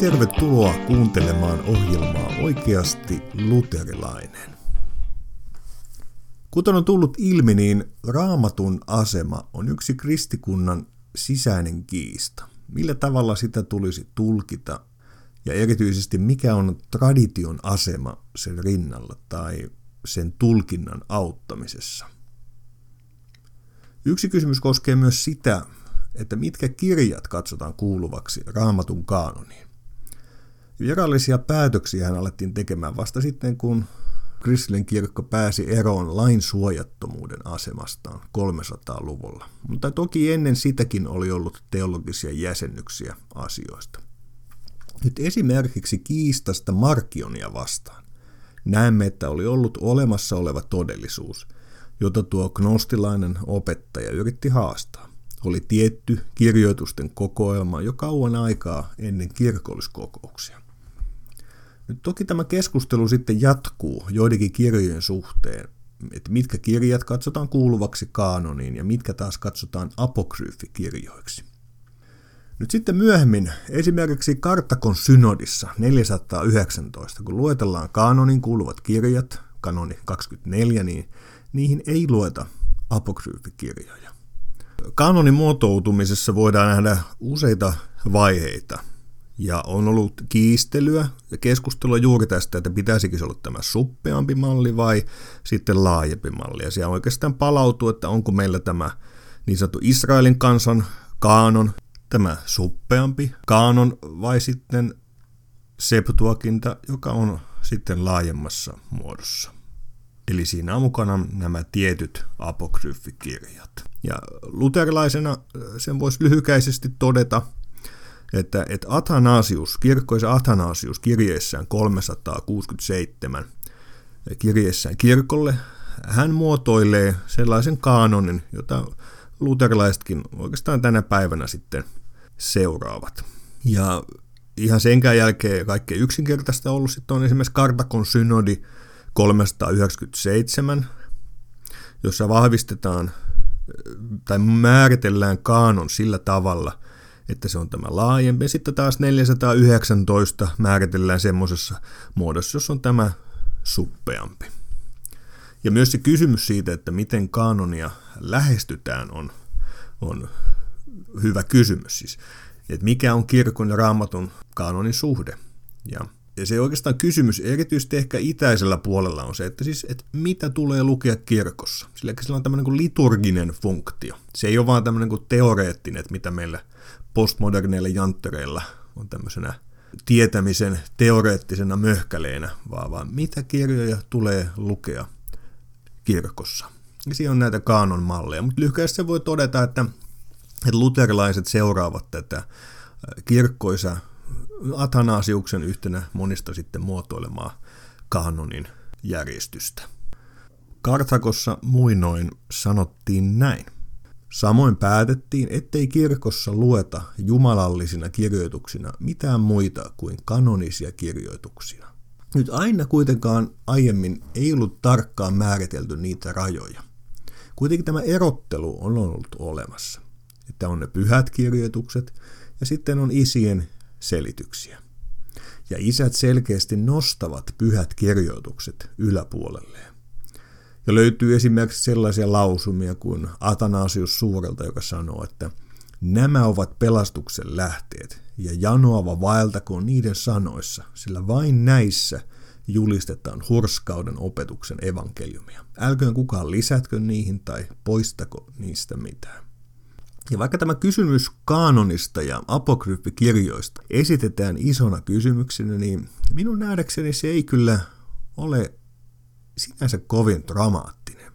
tervetuloa kuuntelemaan ohjelmaa Oikeasti luterilainen. Kuten on tullut ilmi, niin raamatun asema on yksi kristikunnan sisäinen kiista. Millä tavalla sitä tulisi tulkita ja erityisesti mikä on tradition asema sen rinnalla tai sen tulkinnan auttamisessa. Yksi kysymys koskee myös sitä, että mitkä kirjat katsotaan kuuluvaksi raamatun kaanoniin. Virallisia päätöksiä hän alettiin tekemään vasta sitten, kun kristillinen kirkko pääsi eroon lain suojattomuuden asemastaan 300-luvulla. Mutta toki ennen sitäkin oli ollut teologisia jäsennyksiä asioista. Nyt esimerkiksi kiistasta Markionia vastaan. Näemme, että oli ollut olemassa oleva todellisuus, jota tuo gnostilainen opettaja yritti haastaa. Oli tietty kirjoitusten kokoelma jo kauan aikaa ennen kirkolliskokouksia. Nyt toki tämä keskustelu sitten jatkuu joidenkin kirjojen suhteen, että mitkä kirjat katsotaan kuuluvaksi kaanoniin ja mitkä taas katsotaan apokryyfikirjoiksi. Nyt sitten myöhemmin, esimerkiksi Kartakon synodissa 419, kun luetellaan kaanonin kuuluvat kirjat, kanoni 24, niin niihin ei lueta apokryyfikirjoja. Kanonin muotoutumisessa voidaan nähdä useita vaiheita, ja on ollut kiistelyä ja keskustelua juuri tästä, että pitäisikö se olla tämä suppeampi malli vai sitten laajempi malli. Ja siellä oikeastaan palautuu, että onko meillä tämä niin sanottu Israelin kansan kaanon, tämä suppeampi kaanon vai sitten Septuakinta, joka on sitten laajemmassa muodossa. Eli siinä on mukana nämä tietyt apokryfikirjat. Ja luterilaisena sen voisi lyhykäisesti todeta, että, että Athanasius, kirkkoisa Athanasius kirjeessään 367 kirjeessään kirkolle, hän muotoilee sellaisen kaanonin, jota luterilaisetkin oikeastaan tänä päivänä sitten seuraavat. Ja ihan senkään jälkeen kaikkein yksinkertaista ollut sitten on esimerkiksi Kartakon synodi 397, jossa vahvistetaan tai määritellään kaanon sillä tavalla, että se on tämä laajempi. Sitten taas 419 määritellään semmoisessa muodossa, jos on tämä suppeampi. Ja myös se kysymys siitä, että miten kanonia lähestytään, on, on hyvä kysymys. Siis, että mikä on kirkon ja raamatun kanonin suhde. Ja, ja se oikeastaan kysymys, erityisesti ehkä itäisellä puolella, on se, että, siis, että mitä tulee lukea kirkossa. Sillä sillä on tämmöinen kuin liturginen funktio. Se ei ole vaan tämmöinen kuin teoreettinen, että mitä meillä postmoderneilla janttereilla on tämmöisenä tietämisen teoreettisena möhkäleenä, vaan, vaan mitä kirjoja tulee lukea kirkossa. Ja siinä on näitä kaanon malleja, mutta lyhyesti se voi todeta, että, että luterilaiset seuraavat tätä kirkkoisa Athanasiuksen yhtenä monista sitten muotoilemaa kanonin järjestystä. Kartakossa muinoin sanottiin näin. Samoin päätettiin, ettei kirkossa lueta jumalallisina kirjoituksina mitään muita kuin kanonisia kirjoituksia. Nyt aina kuitenkaan aiemmin ei ollut tarkkaan määritelty niitä rajoja. Kuitenkin tämä erottelu on ollut olemassa. Että on ne pyhät kirjoitukset ja sitten on isien selityksiä. Ja isät selkeästi nostavat pyhät kirjoitukset yläpuolelleen. Ja löytyy esimerkiksi sellaisia lausumia kuin Atanasius Suurelta, joka sanoo, että nämä ovat pelastuksen lähteet, ja janoava vaeltakoon niiden sanoissa, sillä vain näissä julistetaan hurskauden opetuksen evankeliumia. Älköön kukaan lisätkö niihin tai poistako niistä mitään. Ja vaikka tämä kysymys kaanonista ja apokryffikirjoista esitetään isona kysymyksenä, niin minun nähdäkseni se ei kyllä ole sinänsä kovin dramaattinen.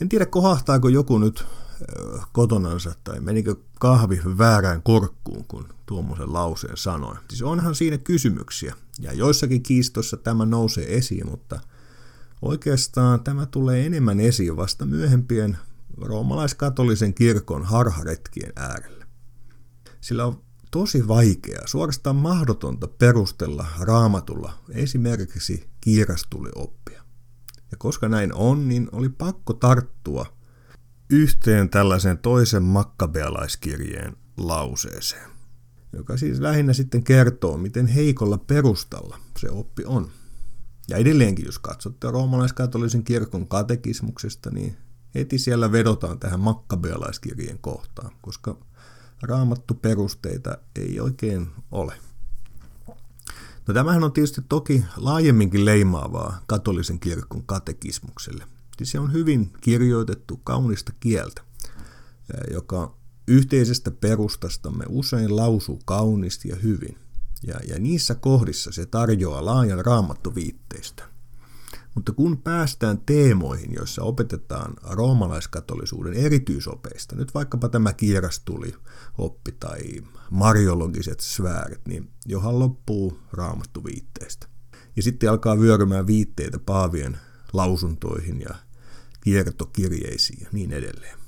En tiedä, kohahtaako joku nyt kotonansa tai menikö kahvi väärään korkkuun, kun tuommoisen lauseen sanoi. Siis onhan siinä kysymyksiä, ja joissakin kiistossa tämä nousee esiin, mutta oikeastaan tämä tulee enemmän esiin vasta myöhempien roomalaiskatolisen kirkon harharetkien äärellä. Sillä on tosi vaikea, suorastaan mahdotonta perustella raamatulla esimerkiksi kiirastuli oppia. Ja koska näin on, niin oli pakko tarttua yhteen tällaisen toisen makkabealaiskirjeen lauseeseen. joka siis lähinnä sitten kertoo, miten heikolla perustalla se oppi on. Ja edelleenkin, jos katsotte roomalaiskatolisen kirkon katekismuksesta, niin heti siellä vedotaan tähän makkabealaiskirjeen kohtaan, koska raamattu perusteita ei oikein ole. No tämähän on tietysti toki laajemminkin leimaavaa katolisen kirkon katekismukselle. Siis se on hyvin kirjoitettu kaunista kieltä, joka yhteisestä perustastamme usein lausuu kauniisti ja hyvin. Ja, ja niissä kohdissa se tarjoaa laajan raamattoviitteistä. Mutta kun päästään teemoihin, joissa opetetaan roomalaiskatolisuuden erityisopeista, nyt vaikkapa tämä kiirastuli oppi tai mariologiset sfäärit, niin johan loppuu raamattu viitteistä. Ja sitten alkaa vyörymään viitteitä paavien lausuntoihin ja kiertokirjeisiin ja niin edelleen.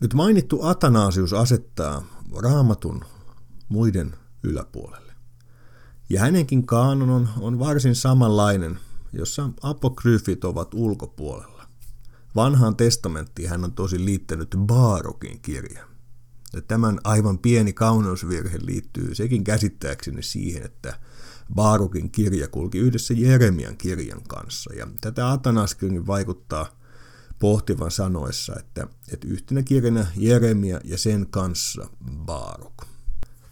Nyt mainittu Atanasius asettaa raamatun muiden yläpuolelle. Ja hänenkin kaanon on, on varsin samanlainen, jossa apokryfit ovat ulkopuolella. Vanhaan testamenttiin hän on tosi liittänyt Baarokin kirjan. Ja tämän aivan pieni kauneusvirhe liittyy sekin käsittääkseni siihen, että Baarukin kirja kulki yhdessä Jeremian kirjan kanssa. Ja tätä Atanaskin vaikuttaa pohtivan sanoessa, että, että yhtenä kirjana Jeremia ja sen kanssa Baaruk.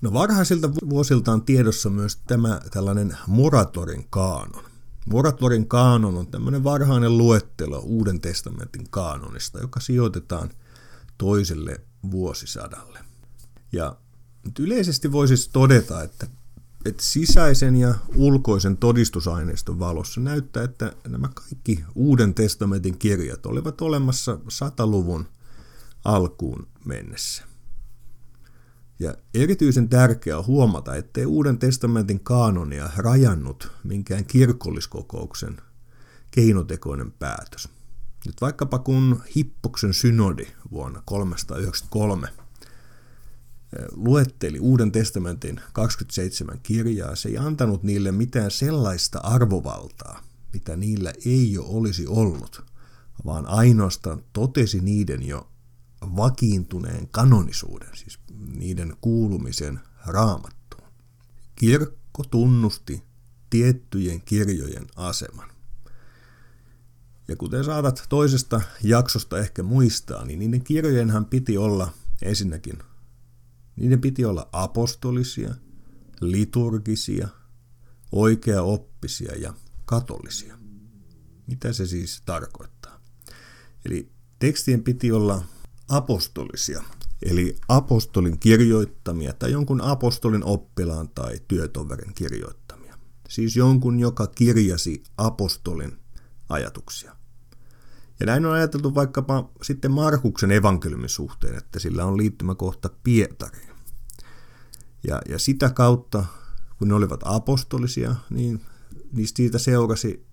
No varhaisilta vuosilta on tiedossa myös tämä tällainen Moratorin kaanon. Moratorin kaanon on tämmöinen varhainen luettelo Uuden testamentin kaanonista, joka sijoitetaan toiselle vuosisadalle. Ja yleisesti voisi siis todeta, että, että sisäisen ja ulkoisen todistusaineiston valossa näyttää, että nämä kaikki Uuden testamentin kirjat olivat olemassa sataluvun alkuun mennessä. Ja erityisen tärkeää on huomata, ettei Uuden testamentin kaanonia rajannut minkään kirkolliskokouksen keinotekoinen päätös. Nyt vaikkapa kun Hippoksen synodi vuonna 393 eh, luetteli Uuden testamentin 27 kirjaa, se ei antanut niille mitään sellaista arvovaltaa, mitä niillä ei jo olisi ollut, vaan ainoastaan totesi niiden jo vakiintuneen kanonisuuden, siis niiden kuulumisen raamattuun. Kirkko tunnusti tiettyjen kirjojen aseman. Ja kuten saatat toisesta jaksosta ehkä muistaa, niin niiden kirjojenhan piti olla ensinnäkin, niiden piti olla apostolisia, liturgisia, oikeaoppisia ja katolisia. Mitä se siis tarkoittaa? Eli tekstien piti olla apostolisia, eli apostolin kirjoittamia tai jonkun apostolin oppilaan tai työtoverin kirjoittamia. Siis jonkun, joka kirjasi apostolin ajatuksia. Ja näin on ajateltu vaikkapa sitten Markuksen evankeliumin suhteen, että sillä on liittymäkohta Pietariin. Ja, ja sitä kautta, kun ne olivat apostolisia, niin niistä siitä seurasi,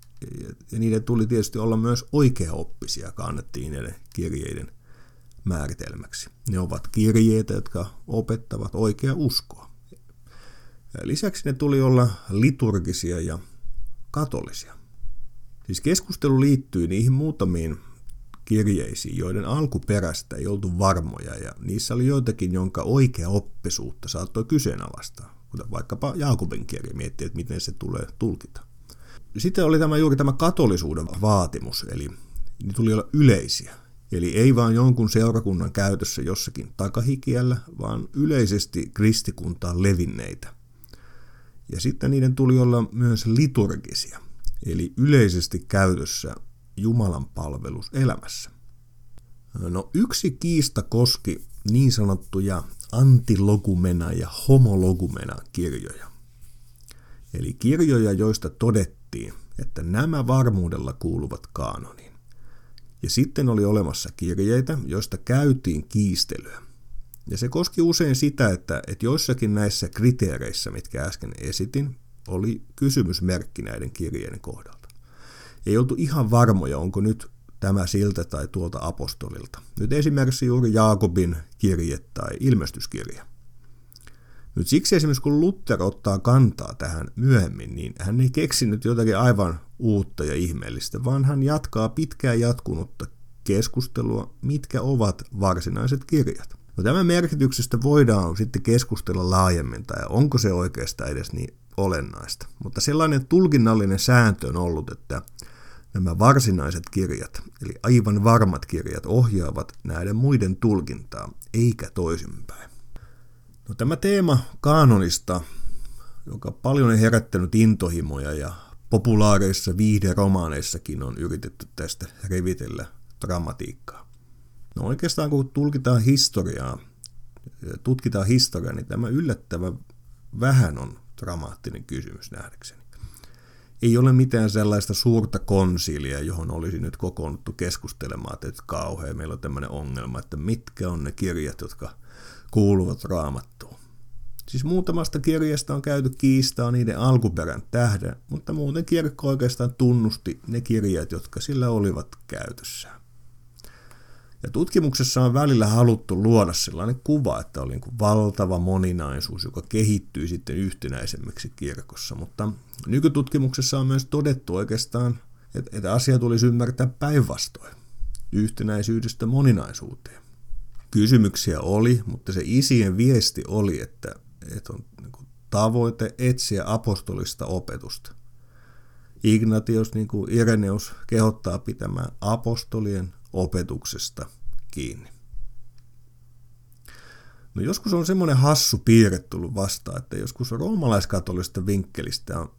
ja niiden tuli tietysti olla myös oikeaoppisia, kannettiin niiden kirjeiden määritelmäksi. Ne ovat kirjeitä, jotka opettavat oikea uskoa. Lisäksi ne tuli olla liturgisia ja katolisia. Siis keskustelu liittyy niihin muutamiin kirjeisiin, joiden alkuperästä ei oltu varmoja, ja niissä oli joitakin, jonka oikea oppisuutta saattoi kyseenalaistaa, kuten vaikkapa Jaakobin kirja miettii, että miten se tulee tulkita. Sitten oli tämä juuri tämä katolisuuden vaatimus, eli ne tuli olla yleisiä. Eli ei vain jonkun seurakunnan käytössä jossakin takahikiellä, vaan yleisesti kristikuntaan levinneitä. Ja sitten niiden tuli olla myös liturgisia, eli yleisesti käytössä Jumalan palvelus elämässä. No yksi kiista koski niin sanottuja antilogumena ja homologumena kirjoja. Eli kirjoja, joista todettiin, että nämä varmuudella kuuluvat kaanoniin. Ja sitten oli olemassa kirjeitä, joista käytiin kiistelyä. Ja se koski usein sitä, että, että joissakin näissä kriteereissä, mitkä äsken esitin, oli kysymysmerkki näiden kirjeiden kohdalta. Ei oltu ihan varmoja, onko nyt tämä siltä tai tuolta apostolilta. Nyt esimerkiksi juuri Jaakobin kirje tai ilmestyskirja. Nyt siksi esimerkiksi kun Luther ottaa kantaa tähän myöhemmin, niin hän ei keksinyt jotakin aivan uutta ja ihmeellistä, vaan hän jatkaa pitkään jatkunutta keskustelua, mitkä ovat varsinaiset kirjat. No tämän merkityksestä voidaan sitten keskustella laajemmin, tai onko se oikeastaan edes niin olennaista. Mutta sellainen tulkinnallinen sääntö on ollut, että nämä varsinaiset kirjat, eli aivan varmat kirjat, ohjaavat näiden muiden tulkintaa, eikä toisinpäin. No, tämä teema kaanonista, joka paljon on herättänyt intohimoja ja populaareissa viihderomaaneissakin on yritetty tästä revitellä dramatiikkaa. No oikeastaan kun tulkitaan historiaa, tutkitaan historiaa, niin tämä yllättävän vähän on dramaattinen kysymys nähdäkseni. Ei ole mitään sellaista suurta konsilia, johon olisi nyt kokoonnuttu keskustelemaan, että kauhean meillä on tämmöinen ongelma, että mitkä on ne kirjat, jotka kuuluvat raamattuun. Siis muutamasta kirjasta on käyty kiistaa niiden alkuperän tähden, mutta muuten kirkko oikeastaan tunnusti ne kirjat, jotka sillä olivat käytössään. Ja tutkimuksessa on välillä haluttu luoda sellainen kuva, että oli niin valtava moninaisuus, joka kehittyy sitten yhtenäisemmiksi kirkossa. Mutta nykytutkimuksessa on myös todettu oikeastaan, että asia tulisi ymmärtää päinvastoin, yhtenäisyydestä moninaisuuteen. Kysymyksiä oli, mutta se isien viesti oli, että, että on niin tavoite etsiä apostolista opetusta. Ignatius, niin kuin Ireneus, kehottaa pitämään apostolien opetuksesta kiinni. No joskus on semmoinen hassu piirre tullut vastaan, että joskus roomalaiskatolista vinkkelistä on,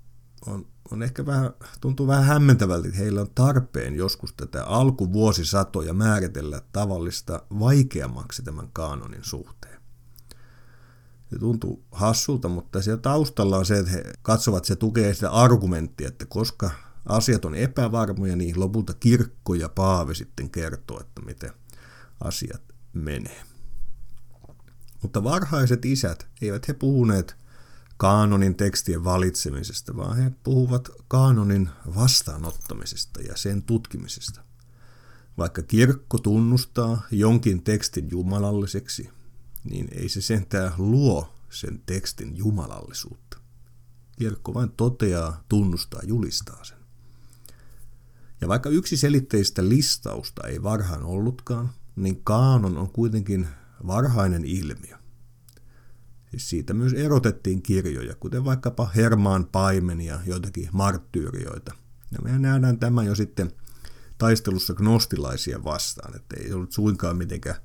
on, on ehkä vähän, tuntuu vähän hämmentävältä, että heillä on tarpeen joskus tätä alkuvuosisatoja määritellä tavallista vaikeammaksi tämän kaanonin suhteen. Se tuntuu hassulta, mutta siellä taustalla on se, että he katsovat, että se tukee sitä argumenttia, että koska asiat on epävarmoja, niin lopulta kirkko ja paavi sitten kertoo, että miten asiat menee. Mutta varhaiset isät, eivät he puhuneet kaanonin tekstien valitsemisesta, vaan he puhuvat kaanonin vastaanottamisesta ja sen tutkimisesta. Vaikka kirkko tunnustaa jonkin tekstin jumalalliseksi, niin ei se sentään luo sen tekstin jumalallisuutta. Kirkko vain toteaa, tunnustaa, julistaa sen. Ja vaikka yksi selitteistä listausta ei varhaan ollutkaan, niin kaanon on kuitenkin varhainen ilmiö. Siis siitä myös erotettiin kirjoja, kuten vaikkapa Hermaan paimen ja joitakin marttyyrioita. Ja me nähdään tämä jo sitten taistelussa gnostilaisia vastaan, että ei ollut suinkaan mitenkään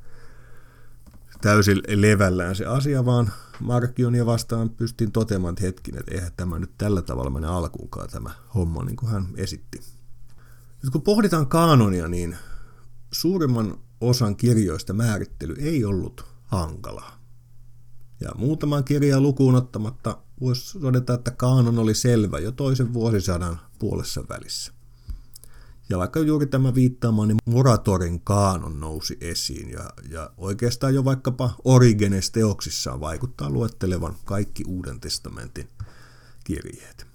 täysin levällään se asia, vaan Markkionia vastaan pystyin toteamaan että hetkin, että eihän tämä nyt tällä tavalla mene alkuunkaan tämä homma, niin kuin hän esitti. Nyt kun pohditaan kaanonia, niin suurimman osan kirjoista määrittely ei ollut hankalaa. Ja muutaman kirjan lukuun ottamatta voisi todeta, että kaanon oli selvä jo toisen vuosisadan puolessa välissä. Ja vaikka juuri tämä viittaamani Moratorin kaanon nousi esiin, ja, ja oikeastaan jo vaikkapa Origenes teoksissaan vaikuttaa luettelevan kaikki Uuden testamentin kirjeet.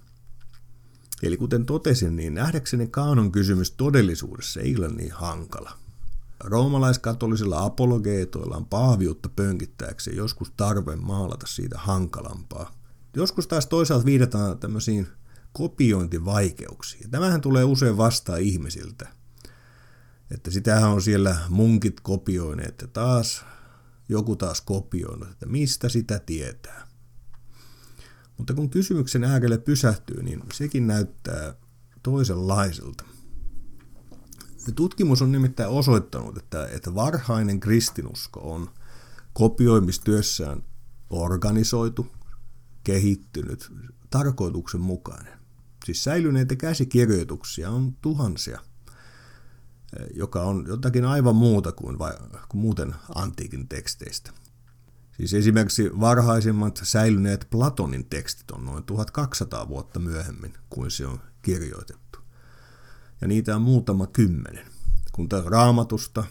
Eli kuten totesin, niin nähdäkseni kaanon kysymys todellisuudessa ei ole niin hankala. Roomalaiskatolisilla apologeetoilla on paaviutta pönkittääkseen joskus tarve maalata siitä hankalampaa. Joskus taas toisaalta viitataan tämmöisiin kopiointivaikeuksiin. Tämähän tulee usein vastaan ihmisiltä. Että sitähän on siellä munkit kopioineet ja taas joku taas kopioinut, että mistä sitä tietää. Mutta kun kysymyksen äärelle pysähtyy, niin sekin näyttää toisenlaiselta. Tutkimus on nimittäin osoittanut, että, että varhainen kristinusko on kopioimistyössään organisoitu, kehittynyt, tarkoituksenmukainen. Siis säilyneitä käsikirjoituksia on tuhansia, joka on jotakin aivan muuta kuin, vai, kuin muuten antiikin teksteistä. Siis esimerkiksi varhaisimmat säilyneet Platonin tekstit on noin 1200 vuotta myöhemmin kuin se on kirjoitettu. Ja niitä on muutama kymmenen. Kun taas raamatusta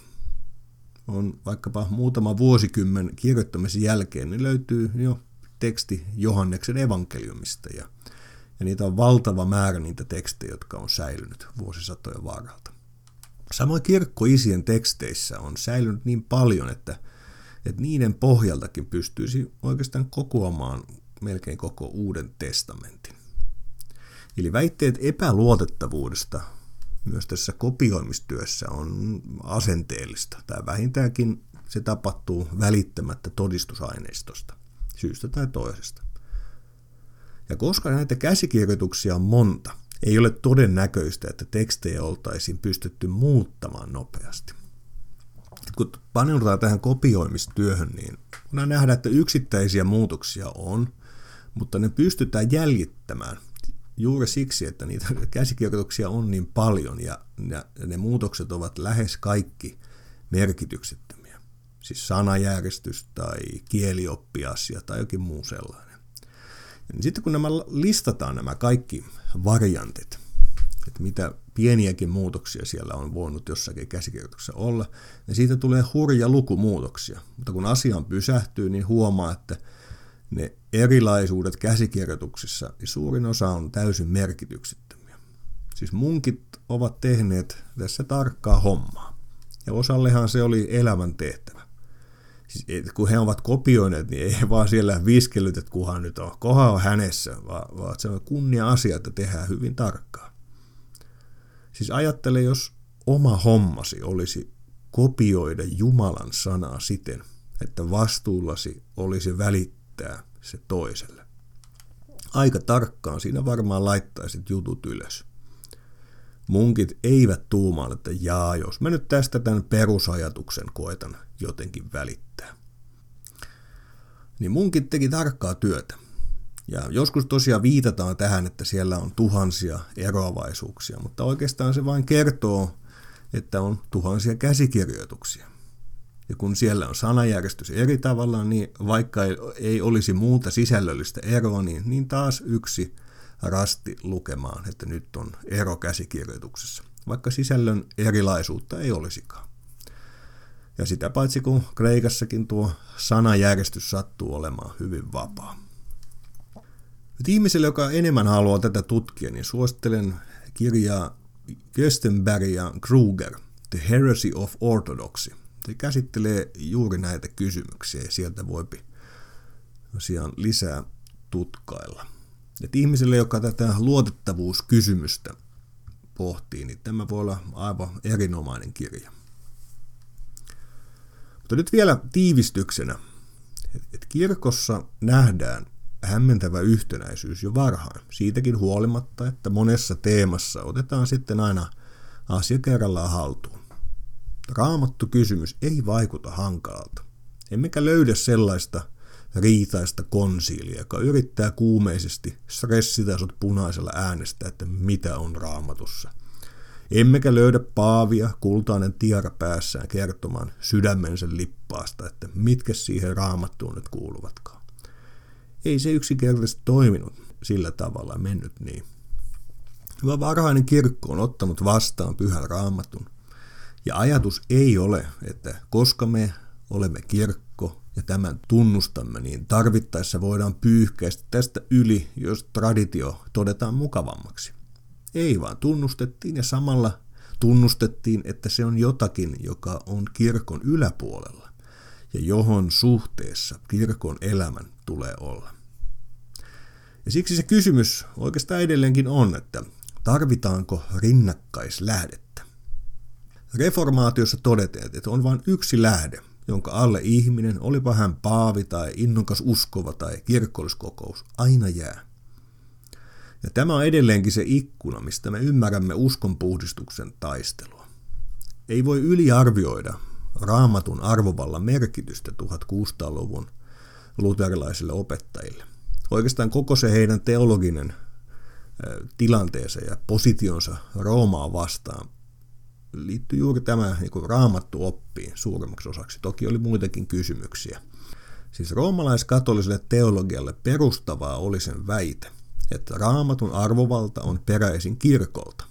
on vaikkapa muutama vuosikymmen kirjoittamisen jälkeen, niin löytyy jo teksti Johanneksen evankeliumista ja, ja niitä on valtava määrä niitä tekstejä, jotka on säilynyt vuosisatojen varalta. Samoin kirkkoisien teksteissä on säilynyt niin paljon, että että niiden pohjaltakin pystyisi oikeastaan kokoamaan melkein koko uuden testamentin. Eli väitteet epäluotettavuudesta myös tässä kopioimistyössä on asenteellista tai vähintäänkin se tapahtuu välittämättä todistusaineistosta, syystä tai toisesta. Ja koska näitä käsikirjoituksia on monta, ei ole todennäköistä, että tekstejä oltaisiin pystytty muuttamaan nopeasti. Kun paneudutaan tähän kopioimistyöhön, niin voidaan nähdä, että yksittäisiä muutoksia on, mutta ne pystytään jäljittämään juuri siksi, että niitä käsikirjoituksia on niin paljon ja, ne muutokset ovat lähes kaikki merkityksettömiä. Siis sanajärjestys tai kielioppiasia tai jokin muu sellainen. Ja sitten kun nämä listataan nämä kaikki variantit, että mitä pieniäkin muutoksia siellä on voinut jossakin käsikirjoituksessa olla, niin siitä tulee hurja luku muutoksia. Mutta kun asiaan pysähtyy, niin huomaa, että ne erilaisuudet käsikirjoituksissa, niin suurin osa on täysin merkityksettömiä. Siis munkit ovat tehneet tässä tarkkaa hommaa. Ja osallehan se oli elämän tehtävä. Siis, kun he ovat kopioineet, niin ei vaan siellä viskellyt, että kuhan nyt on. Koha on hänessä, vaan, vaan se on kunnia asia, että tehdään hyvin tarkkaa. Siis ajattele, jos oma hommasi olisi kopioida Jumalan sanaa siten, että vastuullasi olisi välittää se toiselle. Aika tarkkaan siinä varmaan laittaisit jutut ylös. Munkit eivät tuumaan, että jaa, jos mä nyt tästä tämän perusajatuksen koetan jotenkin välittää. Niin munkit teki tarkkaa työtä. Ja joskus tosiaan viitataan tähän, että siellä on tuhansia eroavaisuuksia, mutta oikeastaan se vain kertoo, että on tuhansia käsikirjoituksia. Ja kun siellä on sanajärjestys eri tavalla, niin vaikka ei, olisi muuta sisällöllistä eroa, niin, niin taas yksi rasti lukemaan, että nyt on ero käsikirjoituksessa, vaikka sisällön erilaisuutta ei olisikaan. Ja sitä paitsi kun Kreikassakin tuo sanajärjestys sattuu olemaan hyvin vapaa. Nyt ihmiselle, joka enemmän haluaa tätä tutkia, niin suosittelen kirjaa Köstenberg ja Kruger, The Heresy of Orthodoxy. Se käsittelee juuri näitä kysymyksiä ja sieltä voi tosiaan lisää tutkailla. Et ihmiselle, joka tätä luotettavuuskysymystä pohtii, niin tämä voi olla aivan erinomainen kirja. Mutta nyt vielä tiivistyksenä, että kirkossa nähdään hämmentävä yhtenäisyys jo varhain, siitäkin huolimatta, että monessa teemassa otetaan sitten aina asia kerrallaan haltuun. Raamattu kysymys ei vaikuta hankalalta. Emmekä löydä sellaista riitaista konsiilia, joka yrittää kuumeisesti stressitasot punaisella äänestä, että mitä on raamatussa. Emmekä löydä Paavia kultainen tiara päässään kertomaan sydämensä lippaasta, että mitkä siihen raamattuun nyt kuuluvatkaan. Ei se yksinkertaisesti toiminut sillä tavalla mennyt niin. Hyvä varhainen kirkko on ottanut vastaan pyhän raamatun. Ja ajatus ei ole, että koska me olemme kirkko ja tämän tunnustamme, niin tarvittaessa voidaan pyyhkäistä tästä yli, jos traditio todetaan mukavammaksi. Ei vaan tunnustettiin ja samalla tunnustettiin, että se on jotakin, joka on kirkon yläpuolella ja johon suhteessa kirkon elämän tulee olla. Ja siksi se kysymys oikeastaan edelleenkin on, että tarvitaanko rinnakkaislähdettä. Reformaatiossa todetaan, että on vain yksi lähde, jonka alle ihminen, olipa hän paavi tai innokas uskova tai kirkolliskokous, aina jää. Ja tämä on edelleenkin se ikkuna, mistä me ymmärrämme uskonpuhdistuksen taistelua. Ei voi yliarvioida raamatun arvovallan merkitystä 1600-luvun luterilaisille opettajille. Oikeastaan koko se heidän teologinen tilanteensa ja positionsa Roomaa vastaan liittyy juuri tämä niin raamattu oppiin suurimmaksi osaksi. Toki oli muitakin kysymyksiä. Siis roomalaiskatoliselle teologialle perustavaa oli sen väite, että raamatun arvovalta on peräisin kirkolta.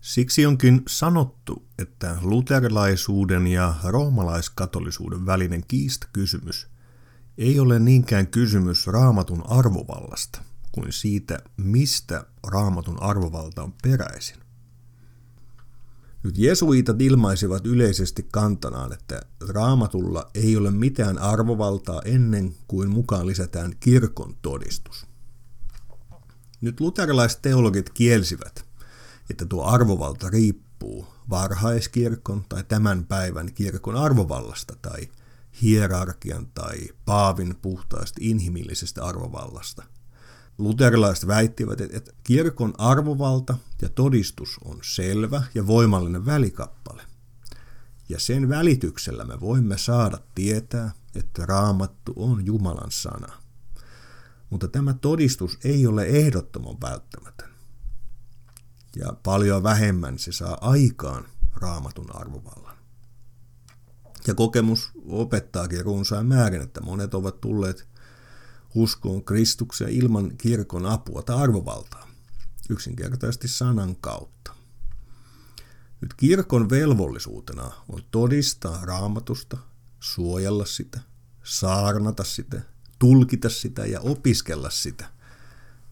Siksi onkin sanottu, että luterilaisuuden ja roomalaiskatolisuuden välinen kiistakysymys ei ole niinkään kysymys raamatun arvovallasta kuin siitä, mistä raamatun arvovalta on peräisin. Nyt jesuitat ilmaisivat yleisesti kantanaan, että raamatulla ei ole mitään arvovaltaa ennen kuin mukaan lisätään kirkon todistus. Nyt luterilaiset teologit kielsivät, että tuo arvovalta riippuu varhaiskirkon tai tämän päivän kirkon arvovallasta tai hierarkian tai paavin puhtaasti inhimillisestä arvovallasta. Luterilaiset väittivät, että kirkon arvovalta ja todistus on selvä ja voimallinen välikappale. Ja sen välityksellä me voimme saada tietää, että raamattu on Jumalan sana. Mutta tämä todistus ei ole ehdottoman välttämätön. Ja paljon vähemmän se saa aikaan raamatun arvovallan. Ja kokemus opettaakin runsain määrin, että monet ovat tulleet uskoon Kristukseen ilman kirkon apua tai arvovaltaa, yksinkertaisesti sanan kautta. Nyt kirkon velvollisuutena on todistaa raamatusta, suojella sitä, saarnata sitä, tulkita sitä ja opiskella sitä.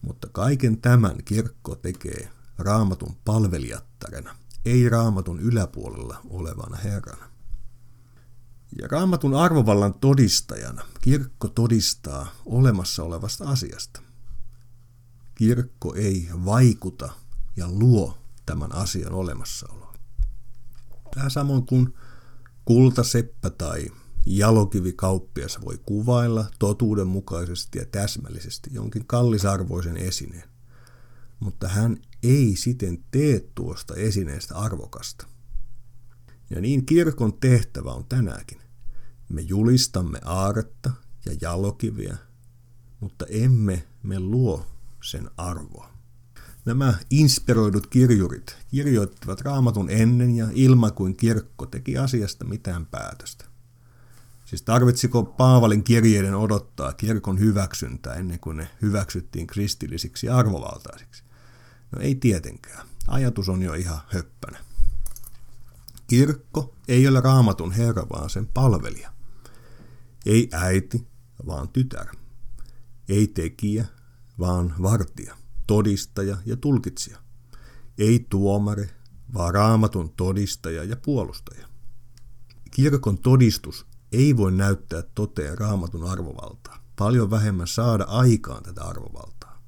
Mutta kaiken tämän kirkko tekee raamatun palvelijattarena, ei raamatun yläpuolella olevana herrana. Ja raamatun arvovallan todistajana kirkko todistaa olemassa olevasta asiasta. Kirkko ei vaikuta ja luo tämän asian olemassaoloa. Tämä samoin kuin kultaseppä tai jalokivikauppias voi kuvailla totuudenmukaisesti ja täsmällisesti jonkin kallisarvoisen esineen, mutta hän ei siten tee tuosta esineestä arvokasta. Ja niin kirkon tehtävä on tänäänkin. Me julistamme aaretta ja jalokiviä, mutta emme me luo sen arvoa. Nämä inspiroidut kirjurit kirjoittivat raamatun ennen ja ilman kuin kirkko teki asiasta mitään päätöstä. Siis tarvitsiko Paavalin kirjeiden odottaa kirkon hyväksyntää ennen kuin ne hyväksyttiin kristillisiksi arvovaltaisiksi? No ei tietenkään. Ajatus on jo ihan höppänä. Kirkko ei ole raamatun herra, vaan sen palvelija. Ei äiti, vaan tytär. Ei tekijä, vaan vartija, todistaja ja tulkitsija. Ei tuomari, vaan raamatun todistaja ja puolustaja. Kirkon todistus ei voi näyttää toteen raamatun arvovaltaa, paljon vähemmän saada aikaan tätä arvovaltaa,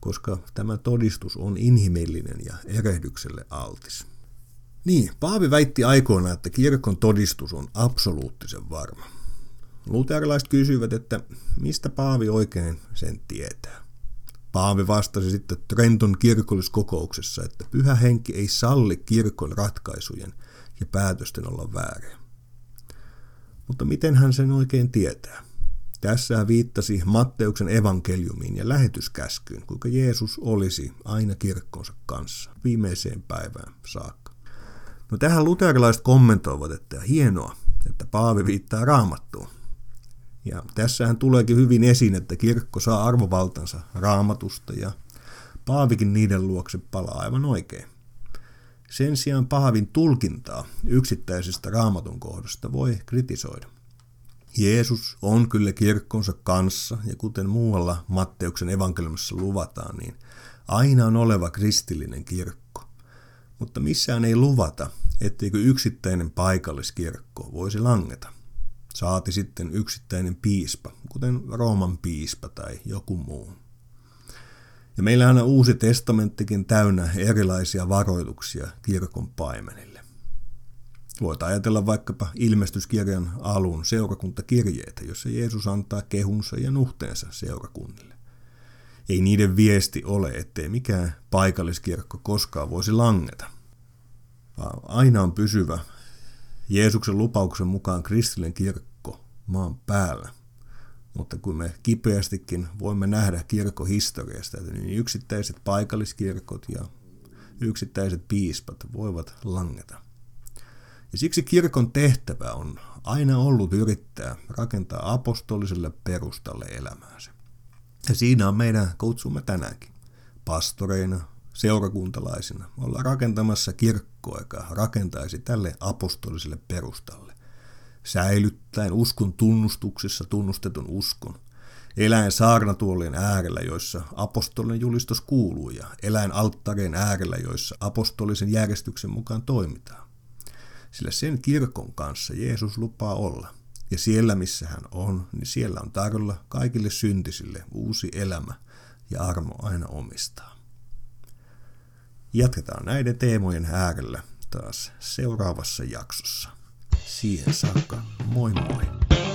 koska tämä todistus on inhimillinen ja erehdykselle altis. Niin, Paavi väitti aikoina, että kirkon todistus on absoluuttisen varma. Luterilaiset kysyivät, että mistä Paavi oikein sen tietää. Paavi vastasi sitten Trenton kirkolliskokouksessa, että pyhä henki ei salli kirkon ratkaisujen ja päätösten olla vääriä. Mutta miten hän sen oikein tietää? Tässä hän viittasi Matteuksen evankeliumiin ja lähetyskäskyyn, kuinka Jeesus olisi aina kirkkonsa kanssa viimeiseen päivään saakka. No tähän luterilaiset kommentoivat, että hienoa, että Paavi viittaa raamattuun. Ja tässähän tuleekin hyvin esiin, että kirkko saa arvovaltansa raamatusta ja Paavikin niiden luokse palaa aivan oikein. Sen sijaan Paavin tulkintaa yksittäisestä raamatun kohdasta voi kritisoida. Jeesus on kyllä kirkkonsa kanssa, ja kuten muualla Matteuksen evankeliumissa luvataan, niin aina on oleva kristillinen kirkko. Mutta missään ei luvata, etteikö yksittäinen paikalliskirkko voisi langeta. Saati sitten yksittäinen piispa, kuten Rooman piispa tai joku muu. Ja meillä on uusi testamenttikin täynnä erilaisia varoituksia kirkon paimenille. Voit ajatella vaikkapa ilmestyskirjan alun seurakuntakirjeitä, jossa Jeesus antaa kehunsa ja nuhteensa seurakunnille. Ei niiden viesti ole, ettei mikään paikalliskirkko koskaan voisi langeta. Aina on pysyvä Jeesuksen lupauksen mukaan kristillinen kirkko maan päällä mutta kun me kipeästikin voimme nähdä kirkkohistoriasta, niin yksittäiset paikalliskirkot ja yksittäiset piispat voivat langeta. Ja siksi kirkon tehtävä on aina ollut yrittää rakentaa apostoliselle perustalle elämäänsä. Ja siinä on meidän kutsumme tänäänkin. Pastoreina, seurakuntalaisina olla rakentamassa kirkkoa, joka rakentaisi tälle apostoliselle perustalle säilyttäen uskon tunnustuksessa tunnustetun uskon, eläin saarnatuolien äärellä, joissa apostolinen julistus kuuluu, ja eläin alttareen äärellä, joissa apostolisen järjestyksen mukaan toimitaan. Sillä sen kirkon kanssa Jeesus lupaa olla, ja siellä missä hän on, niin siellä on tarjolla kaikille syntisille uusi elämä ja armo aina omistaa. Jatketaan näiden teemojen äärellä taas seuraavassa jaksossa. Siihen saakka, moi moi!